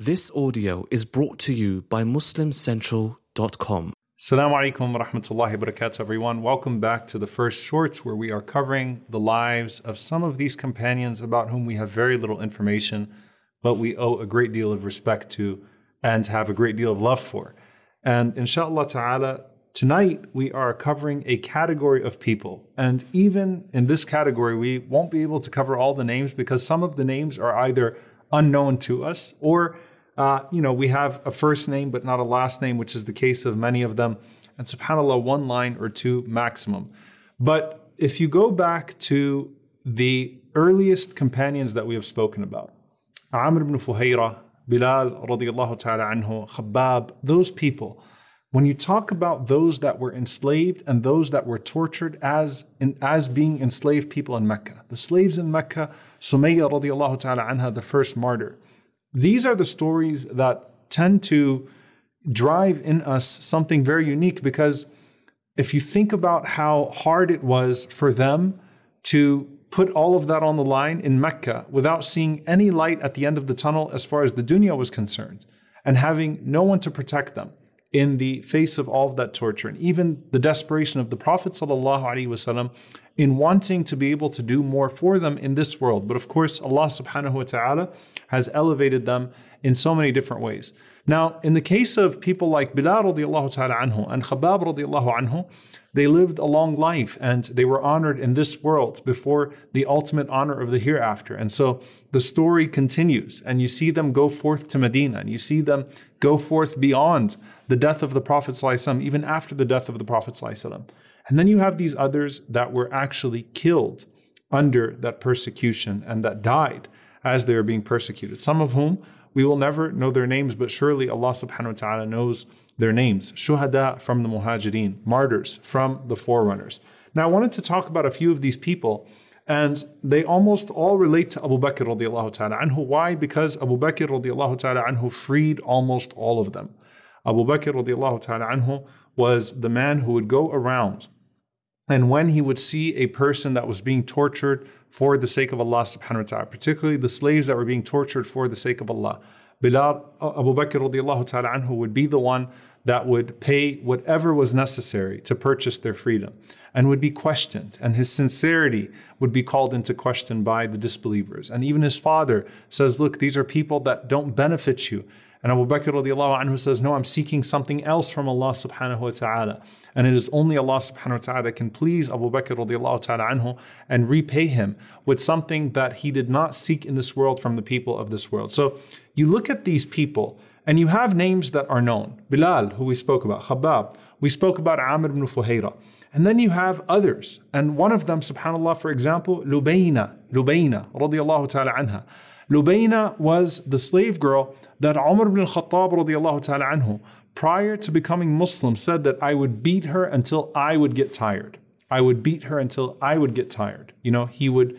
This audio is brought to you by MuslimCentral.com. Assalamu alaikum wa rahmatullahi wa barakatuh, everyone. Welcome back to the first shorts where we are covering the lives of some of these companions about whom we have very little information, but we owe a great deal of respect to and have a great deal of love for. And inshallah ta'ala, tonight we are covering a category of people. And even in this category, we won't be able to cover all the names because some of the names are either unknown to us or uh, you know, we have a first name but not a last name, which is the case of many of them. And subhanAllah, one line or two maximum. But if you go back to the earliest companions that we have spoken about, Amir ibn Fuhayra, Bilal radiallahu ta'ala anhu, Khabbab, those people, when you talk about those that were enslaved and those that were tortured as, in, as being enslaved people in Mecca, the slaves in Mecca, Sumayya radiallahu ta'ala anha, the first martyr, these are the stories that tend to drive in us something very unique because if you think about how hard it was for them to put all of that on the line in Mecca without seeing any light at the end of the tunnel as far as the dunya was concerned and having no one to protect them in the face of all of that torture and even the desperation of the Prophet ﷺ in wanting to be able to do more for them in this world. But of course, Allah subhanahu wa ta'ala has elevated them in so many different ways. Now, in the case of people like Bilal radiallahu ta'ala anhu and Khabbab radiallahu anhu, they lived a long life and they were honored in this world before the ultimate honor of the hereafter. And so the story continues and you see them go forth to Medina and you see them go forth beyond the death of the Prophet even after the death of the Prophet And then you have these others that were actually killed under that persecution and that died as they were being persecuted. Some of whom we will never know their names, but surely Allah subhanahu wa ta'ala knows their names. Shuhada from the Muhajirin, martyrs from the forerunners. Now, I wanted to talk about a few of these people, and they almost all relate to Abu Bakr radiallahu ta'ala anhu. Why? Because Abu Bakr radiallahu ta'ala anhu freed almost all of them. Abu Bakr radiallahu ta'ala anhu was the man who would go around and when he would see a person that was being tortured for the sake of Allah subhanahu wa ta'ala, particularly the slaves that were being tortured for the sake of Allah, Bilal uh, Abu Bakr radiallahu ta'ala anhu would be the one that would pay whatever was necessary to purchase their freedom and would be questioned. And his sincerity would be called into question by the disbelievers. And even his father says, Look, these are people that don't benefit you. And Abu Bakr radiallahu anhu says, No, I'm seeking something else from Allah subhanahu wa ta'ala. And it is only Allah subhanahu wa ta'ala that can please Abu Bakr radiallahu ta'ala anhu and repay him with something that he did not seek in this world from the people of this world. So you look at these people and you have names that are known. Bilal, who we spoke about, Khabbab, we spoke about Amir ibn Fuhayra. And then you have others. And one of them, subhanAllah, for example, Lubayna, Lubayna, radiallahu ta'ala anha. Lubayna was the slave girl that Umar ibn al-Khattab radiallahu ta'ala anhu, prior to becoming Muslim, said that I would beat her until I would get tired. I would beat her until I would get tired. You know, he would,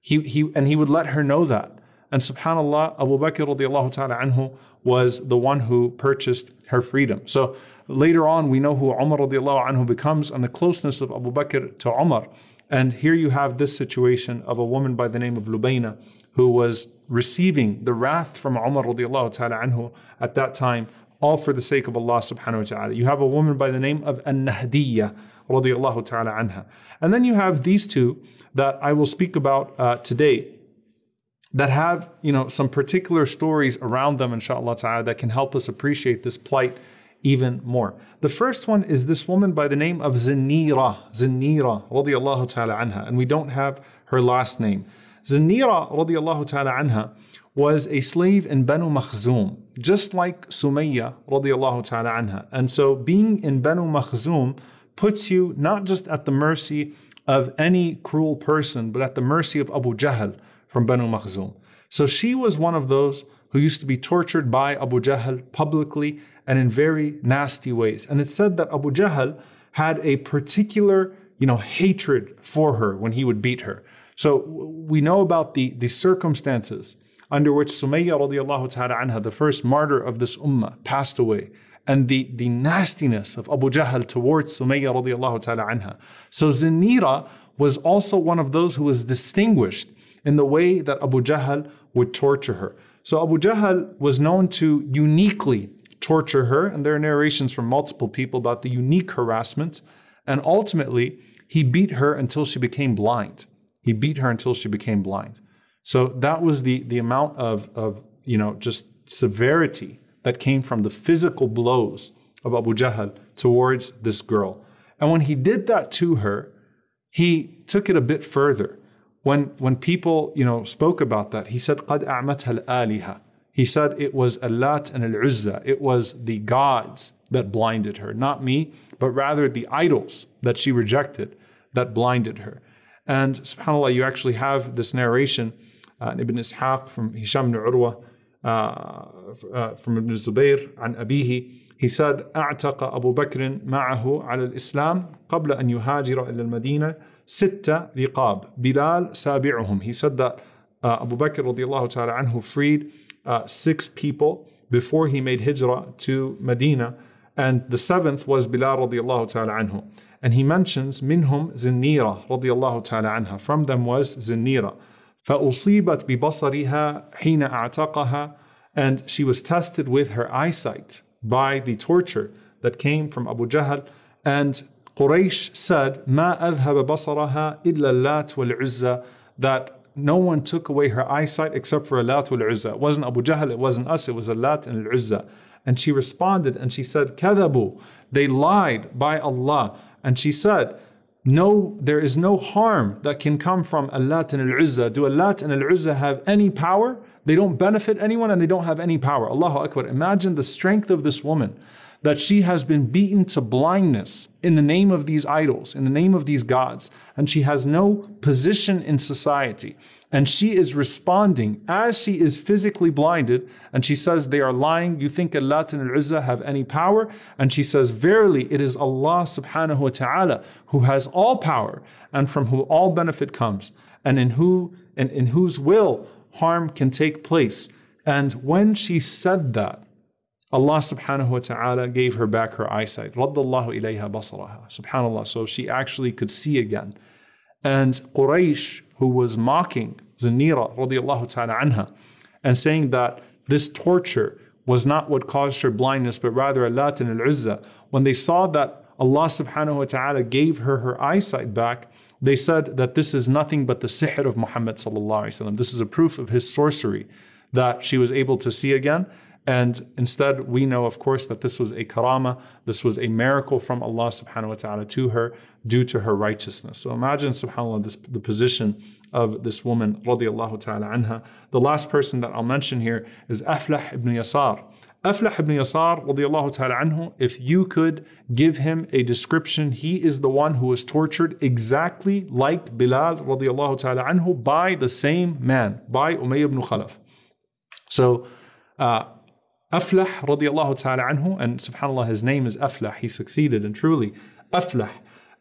he, he, and he would let her know that. And subhanAllah, Abu Bakr radiallahu ta'ala anhu was the one who purchased her freedom. So later on, we know who Umar radiallahu anhu becomes and the closeness of Abu Bakr to Umar. And here you have this situation of a woman by the name of Lubayna who was receiving the wrath from Umar ta'ala anhu at that time, all for the sake of Allah subhanahu wa ta'ala. You have a woman by the name of An-Nahdiyya radiallahu ta'ala anha. And then you have these two that I will speak about uh, today that have, you know, some particular stories around them, inshallah ta'ala, that can help us appreciate this plight even more. The first one is this woman by the name of Zinira, Zinira radiallahu ta'ala anha, and we don't have her last name. Zinira radiallahu ta'ala anha was a slave in Banu Makhzum, just like Sumayya radiallahu ta'ala anha. And so being in Banu Makhzum puts you not just at the mercy of any cruel person, but at the mercy of Abu Jahl from Banu Makhzum. So she was one of those who used to be tortured by Abu Jahl publicly and in very nasty ways. And it's said that Abu Jahl had a particular, you know, hatred for her when he would beat her. So we know about the, the circumstances under which Sumayya radiallahu ta'ala anha, the first martyr of this ummah, passed away. And the, the nastiness of Abu Jahl towards Sumayya radiallahu ta'ala anha. So Zinira was also one of those who was distinguished in the way that Abu Jahl would torture her. So Abu Jahl was known to uniquely torture her, and there are narrations from multiple people about the unique harassment. And ultimately, he beat her until she became blind. He beat her until she became blind. So that was the the amount of of you know just severity that came from the physical blows of Abu Jahl towards this girl. And when he did that to her, he took it a bit further. When when people you know spoke about that, he said, قَدْ a'matha al-aliha." He said it was Allat and Al-Uzza. It was the gods that blinded her, not me, but rather the idols that she rejected that blinded her. And subhanAllah, you actually have this narration uh, Ibn Ishaq from Hisham ibn Urwa, uh, uh, from Ibn Zubayr عن أبيه he said أعتق أبو بكر معه على الإسلام قبل أن يهاجر إلى المدينة ستة رقاب بلال سابعهم he said that uh, Abu Bakr radiallahu ta'ala anhu freed uh, six people before he made hijrah to Medina and the seventh was Bilal radiallahu ta'ala anhu and he mentions منهم زنيرة radiallahu ta'ala anha from them was زنيرة فأصيبت ببصرها حين أعتقها and she was tested with her eyesight by the torture that came from Abu Jahl. And Quraysh said, ما أذهب بصرها إلا اللات والعزة that no one took away her eyesight except for Alat wal Uzza. It wasn't Abu Jahl, it wasn't us, it was Alat and Al Uzza. And she responded and she said, Kadabu, they lied by Allah. And she said, No, there is no harm that can come from Alat and Al Uzza. Do Alat and Al Uzza have any power? They don't benefit anyone and they don't have any power. Allahu Akbar. Imagine the strength of this woman that she has been beaten to blindness in the name of these idols, in the name of these gods, and she has no position in society. And she is responding as she is physically blinded, and she says, They are lying. You think Allat and Al Uzza have any power? And she says, Verily, it is Allah subhanahu wa ta'ala who has all power and from whom all benefit comes, and in who and in whose will harm can take place. And when she said that, Allah subhanahu wa ta'ala gave her back her eyesight. Raddallahu ilayha basaraha. Subhanallah. So she actually could see again. And Quraysh, who was mocking Zanira radiallahu ta'ala anha, and saying that this torture was not what caused her blindness, but rather Allat and Al-Uzza, when they saw that Allah subhanahu wa ta'ala gave her her eyesight back, they said that this is nothing but the sihr of Muhammad sallallahu This is a proof of his sorcery that she was able to see again. And instead, we know, of course, that this was a karama, this was a miracle from Allah subhanahu wa ta'ala to her due to her righteousness. So imagine, subhanAllah, this, the position of this woman, radiallahu ta'ala anha. The last person that I'll mention here is Aflah ibn Yasar. Aflah ibn Yasar, radiallahu ta'ala anhu, if you could give him a description, he is the one who was tortured exactly like Bilal radiallahu ta'ala anhu by the same man, by Umayyah ibn Khalaf. So, uh, Aflah radiallahu ta'ala anhu, and subhanAllah, his name is Aflah, he succeeded, and truly, Aflah.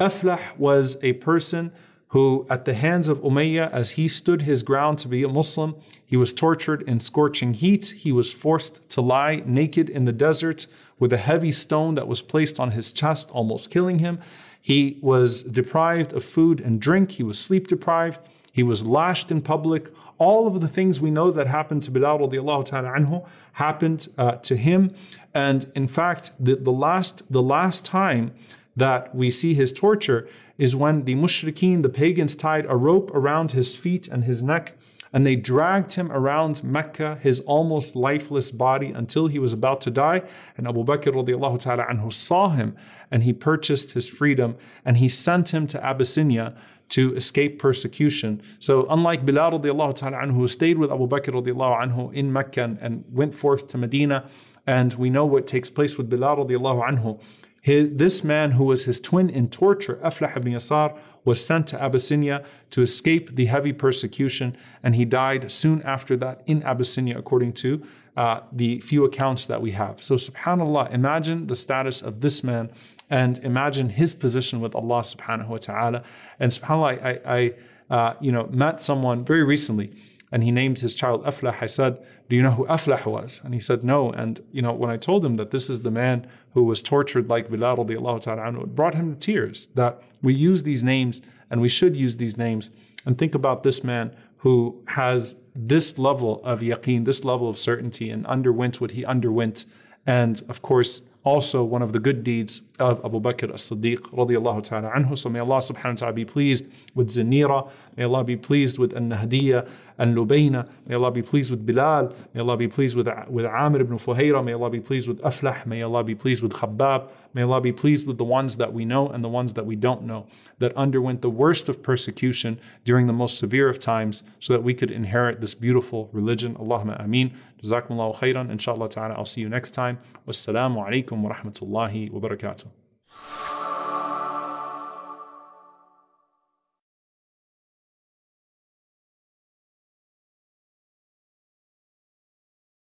Aflah was a person who, at the hands of Umayyah, as he stood his ground to be a Muslim, he was tortured in scorching heat. He was forced to lie naked in the desert with a heavy stone that was placed on his chest, almost killing him. He was deprived of food and drink. He was sleep deprived. He was lashed in public. All of the things we know that happened to Bilal radiallahu ta'ala anhu happened uh, to him. And in fact, the, the, last, the last time that we see his torture is when the mushrikeen, the pagans, tied a rope around his feet and his neck, and they dragged him around Mecca, his almost lifeless body, until he was about to die. And Abu Bakr radiallahu ta'ala anhu saw him, and he purchased his freedom, and he sent him to Abyssinia to escape persecution. So unlike Bilal radiallahu ta'ala anhu, who stayed with Abu Bakr radiallahu anhu in Mecca and, and went forth to Medina, and we know what takes place with Bilal radiallahu anhu, his, this man, who was his twin in torture, Aflah ibn Yasar, was sent to Abyssinia to escape the heavy persecution, and he died soon after that in Abyssinia, according to uh, the few accounts that we have. So, subhanAllah, imagine the status of this man and imagine his position with Allah subhanahu wa ta'ala. And subhanAllah, I, I uh, you know, met someone very recently and he named his child Aflah. I said, Do you know who Aflah was? And he said, No. And you know, when I told him that this is the man who was tortured like Bilal radiallahu ta'ala it brought him to tears that we use these names and we should use these names and think about this man who has this level of yaqeen, this level of certainty, and underwent what he underwent. And of course, also one of the good deeds of Abu Bakr as-Siddiq radiallahu ta'ala anhu. So may Allah subhanahu wa ta'ala be pleased with Zanira, may Allah be pleased with An-Nahdiya and Lubayna, may Allah be pleased with Bilal, may Allah be pleased with, with Amir ibn Fuhayra, may Allah be pleased with Aflah, may Allah be pleased with Khabbab, may Allah be pleased with the ones that we know and the ones that we don't know, that underwent the worst of persecution during the most severe of times so that we could inherit this beautiful religion. Allahumma ameen. Jazakumullahu khairan. Inshallah ta'ala, I'll see you next time. Alaikum wa rahmatullahi wa barakatuh.